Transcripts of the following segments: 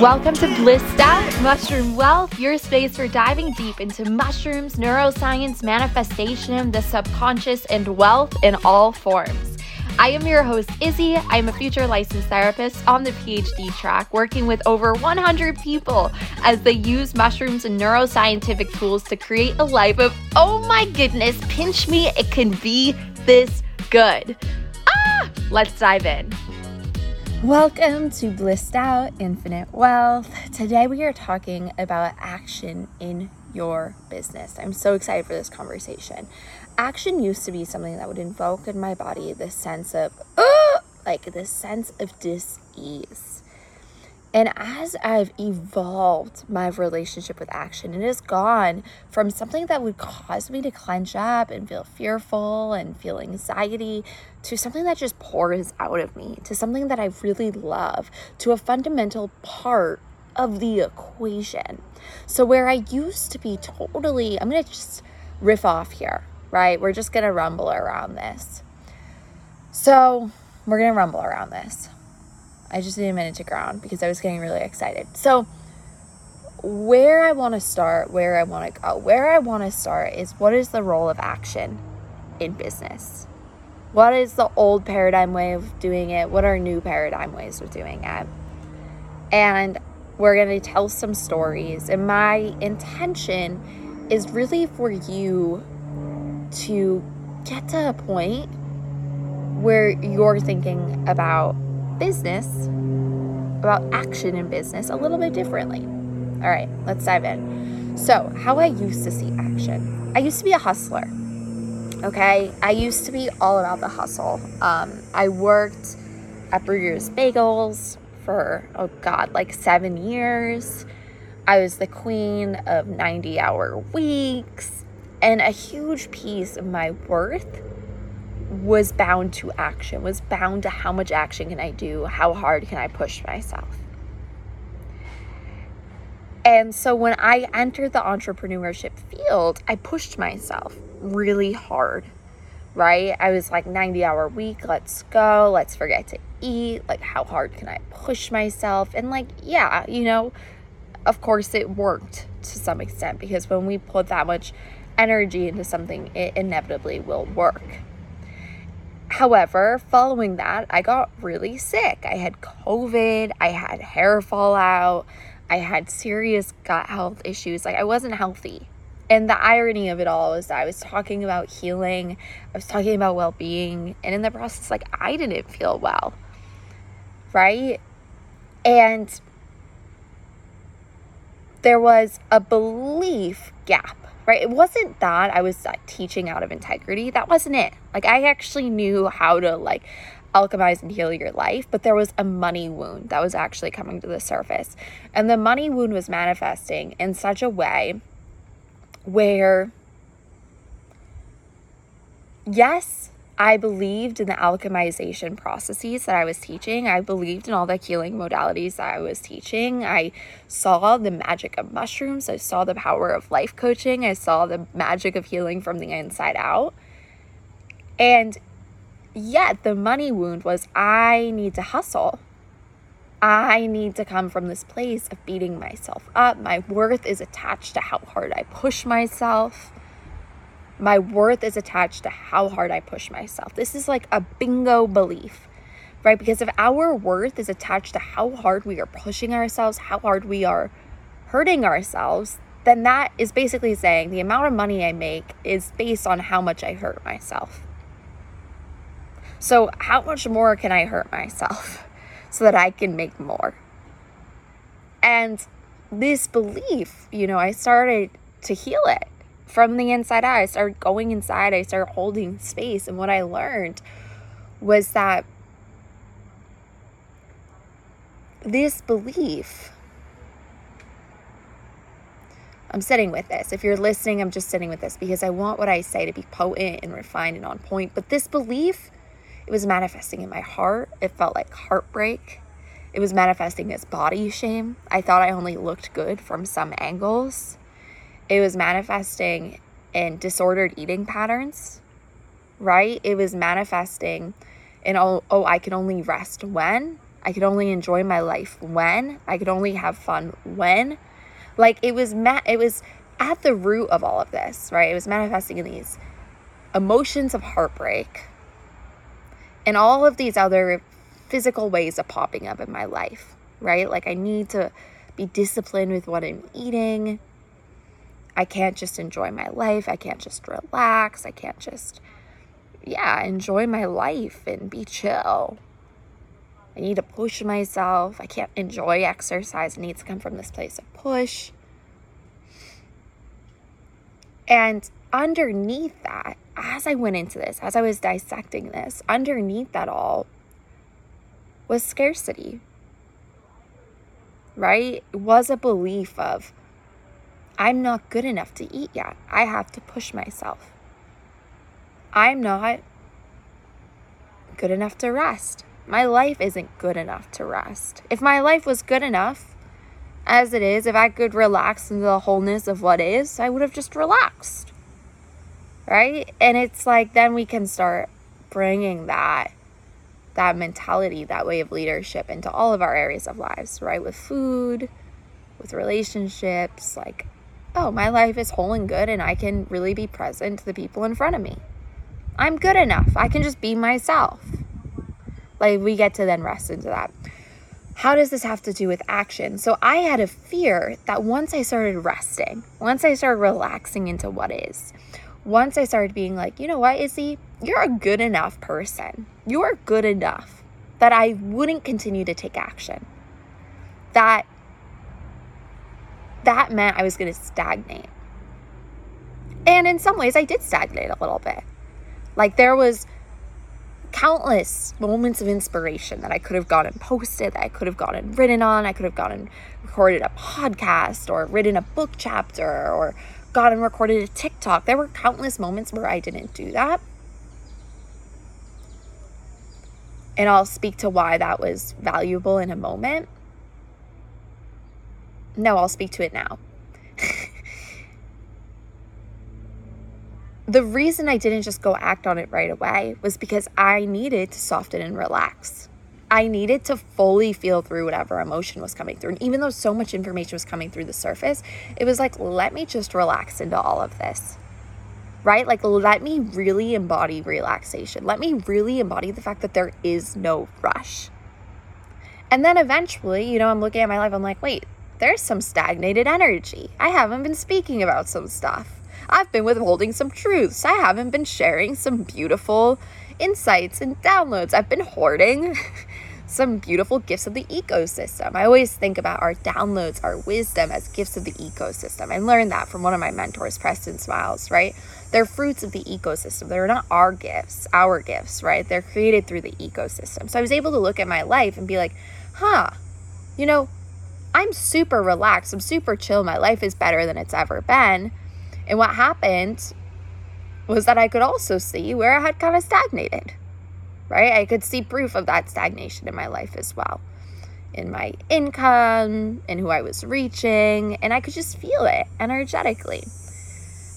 Welcome to Blissed Out Mushroom Wealth, your space for diving deep into mushrooms, neuroscience, manifestation, the subconscious, and wealth in all forms. I am your host, Izzy. I am a future licensed therapist on the PhD track, working with over 100 people as they use mushrooms and neuroscientific tools to create a life of, oh my goodness, pinch me, it can be this good. Ah, let's dive in. Welcome to Blissed Out Infinite Wealth. Today we are talking about action in your business. I'm so excited for this conversation. Action used to be something that would invoke in my body this sense of, like this sense of dis ease and as I've evolved my relationship with action, it has gone from something that would cause me to clench up and feel fearful and feel anxiety to something that just pours out of me, to something that I really love, to a fundamental part of the equation. So, where I used to be totally, I'm going to just riff off here, right? We're just going to rumble around this. So, we're going to rumble around this. I just need a minute to ground because I was getting really excited. So, where I want to start, where I want to go, where I want to start is what is the role of action in business? What is the old paradigm way of doing it? What are new paradigm ways of doing it? And we're going to tell some stories. And my intention is really for you to get to a point where you're thinking about business, about action in business a little bit differently. All right, let's dive in. So, how I used to see action. I used to be a hustler. Okay, I used to be all about the hustle. Um, I worked at Bruegger's Bagels for, oh God, like seven years. I was the queen of 90 hour weeks. And a huge piece of my worth was bound to action, was bound to how much action can I do? How hard can I push myself? And so when I entered the entrepreneurship field, I pushed myself really hard, right? I was like 90 hour week, let's go, let's forget to eat. Like, how hard can I push myself? And like, yeah, you know, of course it worked to some extent because when we put that much energy into something, it inevitably will work. However, following that, I got really sick. I had COVID, I had hair fallout, I had serious gut health issues. Like, I wasn't healthy. And the irony of it all is that I was talking about healing, I was talking about well being, and in the process, like, I didn't feel well. Right? And there was a belief gap right? It wasn't that I was like, teaching out of integrity. That wasn't it. Like I actually knew how to like alchemize and heal your life, but there was a money wound that was actually coming to the surface. And the money wound was manifesting in such a way where yes, I believed in the alchemization processes that I was teaching. I believed in all the healing modalities that I was teaching. I saw the magic of mushrooms. I saw the power of life coaching. I saw the magic of healing from the inside out. And yet, the money wound was I need to hustle. I need to come from this place of beating myself up. My worth is attached to how hard I push myself my worth is attached to how hard I push myself. This is like a bingo belief, right? Because if our worth is attached to how hard we are pushing ourselves, how hard we are hurting ourselves, then that is basically saying the amount of money I make is based on how much I hurt myself. So, how much more can I hurt myself so that I can make more? And this belief, you know, I started to heal it from the inside out. I started going inside, I started holding space. And what I learned was that this belief, I'm sitting with this. If you're listening, I'm just sitting with this because I want what I say to be potent and refined and on point. But this belief, it was manifesting in my heart. It felt like heartbreak. It was manifesting as body shame. I thought I only looked good from some angles it was manifesting in disordered eating patterns, right? It was manifesting in, oh, oh, I can only rest when I could only enjoy my life when, I could only have fun when. Like it was ma- it was at the root of all of this, right? It was manifesting in these emotions of heartbreak and all of these other physical ways of popping up in my life, right? Like I need to be disciplined with what I'm eating. I can't just enjoy my life. I can't just relax. I can't just, yeah, enjoy my life and be chill. I need to push myself. I can't enjoy exercise. It needs to come from this place of push. And underneath that, as I went into this, as I was dissecting this, underneath that all was scarcity. Right? It was a belief of, I'm not good enough to eat yet. I have to push myself. I'm not good enough to rest. My life isn't good enough to rest. If my life was good enough as it is, if I could relax into the wholeness of what is, I would have just relaxed. Right? And it's like then we can start bringing that that mentality, that way of leadership into all of our areas of lives, right? With food, with relationships, like, oh, my life is whole and good, and I can really be present to the people in front of me. I'm good enough. I can just be myself. Like, we get to then rest into that. How does this have to do with action? So, I had a fear that once I started resting, once I started relaxing into what is, once I started being like, you know what, Izzy, you're a good enough person. You're good enough that I wouldn't continue to take action. That that meant I was going to stagnate. And in some ways I did stagnate a little bit. Like there was countless moments of inspiration that I could have gotten posted, that I could have gotten written on, I could have gotten recorded a podcast or written a book chapter or gotten recorded a TikTok. There were countless moments where I didn't do that. And I'll speak to why that was valuable in a moment. No, I'll speak to it now. the reason I didn't just go act on it right away was because I needed to soften and relax. I needed to fully feel through whatever emotion was coming through. And even though so much information was coming through the surface, it was like, let me just relax into all of this. Right? Like, let me really embody relaxation. Let me really embody the fact that there is no rush. And then eventually, you know, I'm looking at my life, I'm like, wait, there's some stagnated energy. I haven't been speaking about some stuff. I've been withholding some truths. I haven't been sharing some beautiful insights and downloads. I've been hoarding some beautiful gifts of the ecosystem. I always think about our downloads, our wisdom as gifts of the ecosystem. I learned that from one of my mentors, Preston Smiles, right? They're fruits of the ecosystem. They're not our gifts, our gifts, right? They're created through the ecosystem. So I was able to look at my life and be like, huh, you know, I'm super relaxed. I'm super chill. My life is better than it's ever been. And what happened was that I could also see where I had kind of stagnated, right? I could see proof of that stagnation in my life as well, in my income, in who I was reaching, and I could just feel it energetically.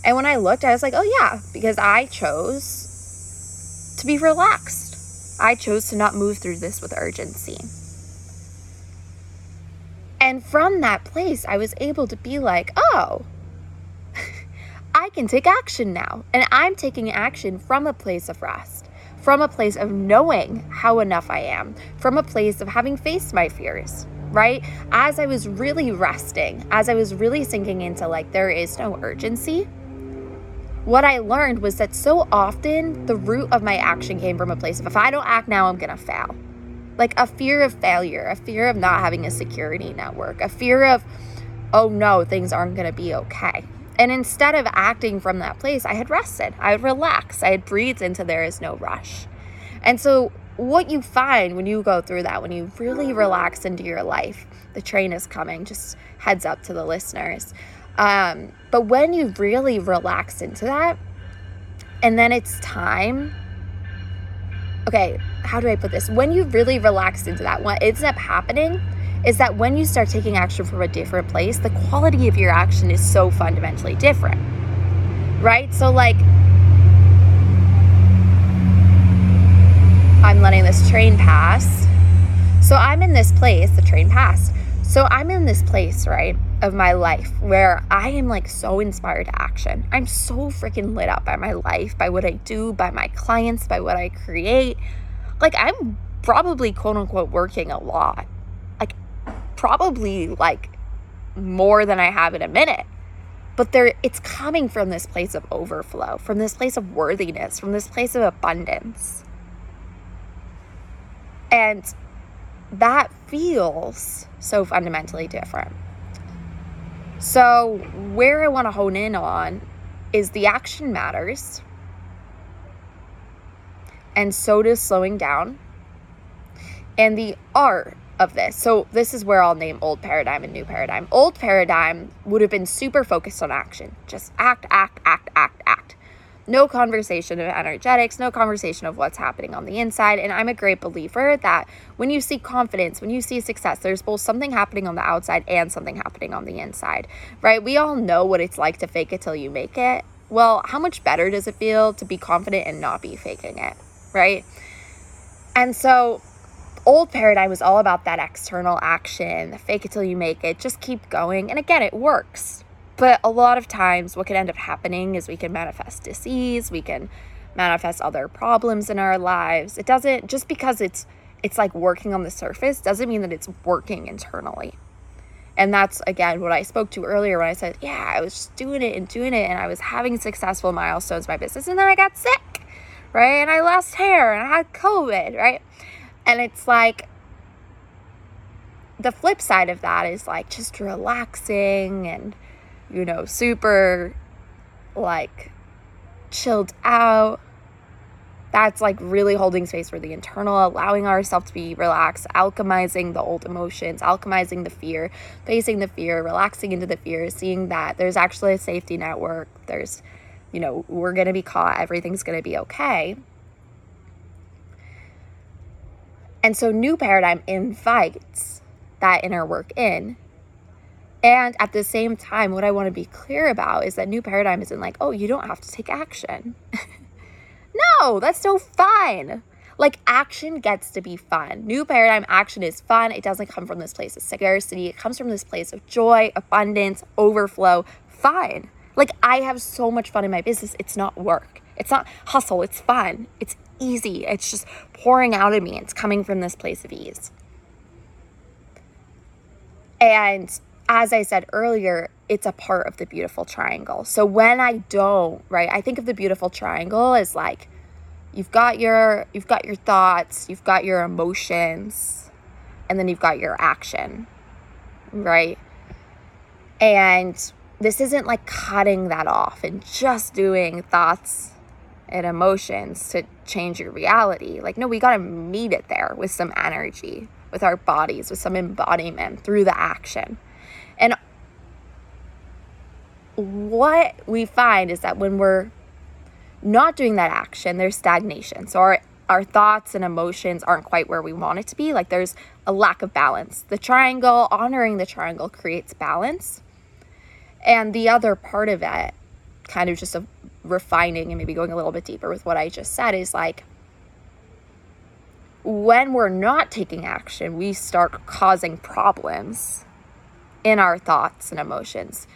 And when I looked, I was like, oh, yeah, because I chose to be relaxed. I chose to not move through this with urgency. And from that place, I was able to be like, oh, I can take action now. And I'm taking action from a place of rest, from a place of knowing how enough I am, from a place of having faced my fears, right? As I was really resting, as I was really sinking into like, there is no urgency. What I learned was that so often the root of my action came from a place of if I don't act now, I'm gonna fail. Like a fear of failure, a fear of not having a security network, a fear of, oh no, things aren't gonna be okay. And instead of acting from that place, I had rested. I had relaxed. I had breathed into there is no rush. And so, what you find when you go through that, when you really relax into your life, the train is coming, just heads up to the listeners. Um, but when you really relax into that, and then it's time. Okay, how do I put this? When you really relax into that, what ends up happening is that when you start taking action from a different place, the quality of your action is so fundamentally different. Right? So, like, I'm letting this train pass. So I'm in this place, the train passed. So I'm in this place, right, of my life where I am like so inspired to action. I'm so freaking lit up by my life, by what I do, by my clients, by what I create. Like I'm probably quote unquote working a lot. Like probably like more than I have in a minute. But there it's coming from this place of overflow, from this place of worthiness, from this place of abundance. And that feels so fundamentally different. So, where I want to hone in on is the action matters, and so does slowing down, and the art of this. So, this is where I'll name old paradigm and new paradigm. Old paradigm would have been super focused on action, just act, act, act, act, act no conversation of energetics, no conversation of what's happening on the inside. And I'm a great believer that when you see confidence, when you see success, there's both something happening on the outside and something happening on the inside, right? We all know what it's like to fake it till you make it. Well, how much better does it feel to be confident and not be faking it, right? And so, old paradigm was all about that external action, fake it till you make it, just keep going. And again, it works, but a lot of times, what can end up happening is we can manifest disease, we can manifest other problems in our lives. It doesn't just because it's it's like working on the surface doesn't mean that it's working internally. And that's again what I spoke to earlier when I said, yeah, I was just doing it and doing it and I was having successful milestones in my business and then I got sick, right? And I lost hair and I had COVID, right? And it's like the flip side of that is like just relaxing and you know, super like chilled out. That's like really holding space for the internal, allowing ourselves to be relaxed, alchemizing the old emotions, alchemizing the fear, facing the fear, relaxing into the fear, seeing that there's actually a safety network. There's, you know, we're going to be caught, everything's going to be okay. And so, new paradigm invites that inner work in and at the same time, what I want to be clear about is that new paradigm isn't like, oh, you don't have to take action. no, that's so fun. Like, action gets to be fun. New paradigm action is fun. It doesn't come from this place of scarcity, it comes from this place of joy, abundance, overflow. Fine. Like, I have so much fun in my business. It's not work, it's not hustle, it's fun, it's easy. It's just pouring out of me. It's coming from this place of ease. And as I said earlier, it's a part of the beautiful triangle. So when I don't, right, I think of the beautiful triangle as like you've got your you've got your thoughts, you've got your emotions, and then you've got your action. Right? And this isn't like cutting that off and just doing thoughts and emotions to change your reality. Like no, we got to meet it there with some energy, with our bodies, with some embodiment through the action. And what we find is that when we're not doing that action, there's stagnation. So our our thoughts and emotions aren't quite where we want it to be. Like there's a lack of balance. The triangle, honoring the triangle creates balance. And the other part of it, kind of just of refining and maybe going a little bit deeper with what I just said, is like when we're not taking action, we start causing problems in our thoughts and emotions,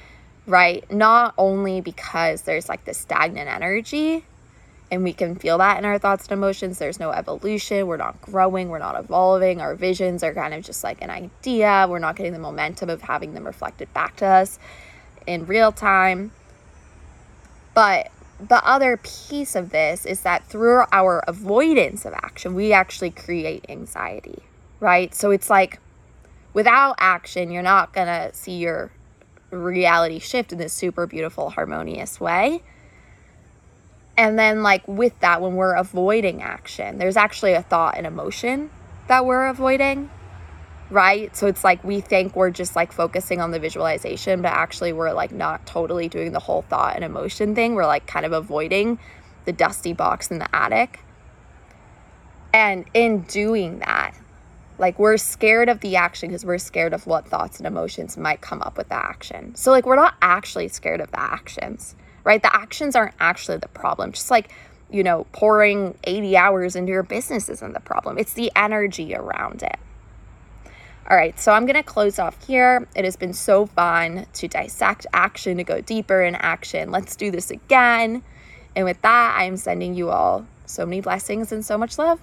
right? Not only because there's like this stagnant energy and we can feel that in our thoughts and emotions, there's no evolution, we're not growing, we're not evolving, our visions are kind of just like an idea, we're not getting the momentum of having them reflected back to us in real time. But the other piece of this is that through our avoidance of action, we actually create anxiety, right? So it's like without action, you're not going to see your reality shift in this super beautiful, harmonious way. And then, like, with that, when we're avoiding action, there's actually a thought and emotion that we're avoiding, right? So it's like we think we're just like focusing on the visualization, but actually, we're like not totally doing the whole thought and emotion thing. We're like kind of avoiding the dusty box in the attic. And in doing that, like we're scared of the action because we're scared of what thoughts and emotions might come up with the action. So like we're not actually scared of the actions, right? The actions aren't actually the problem. Just like, you know, pouring 80 hours into your business isn't the problem. It's the energy around it. All right, so I'm going to close off here. It has been so fun to dissect action, to go deeper in action. Let's do this again. And with that, I am sending you all so many blessings and so much love.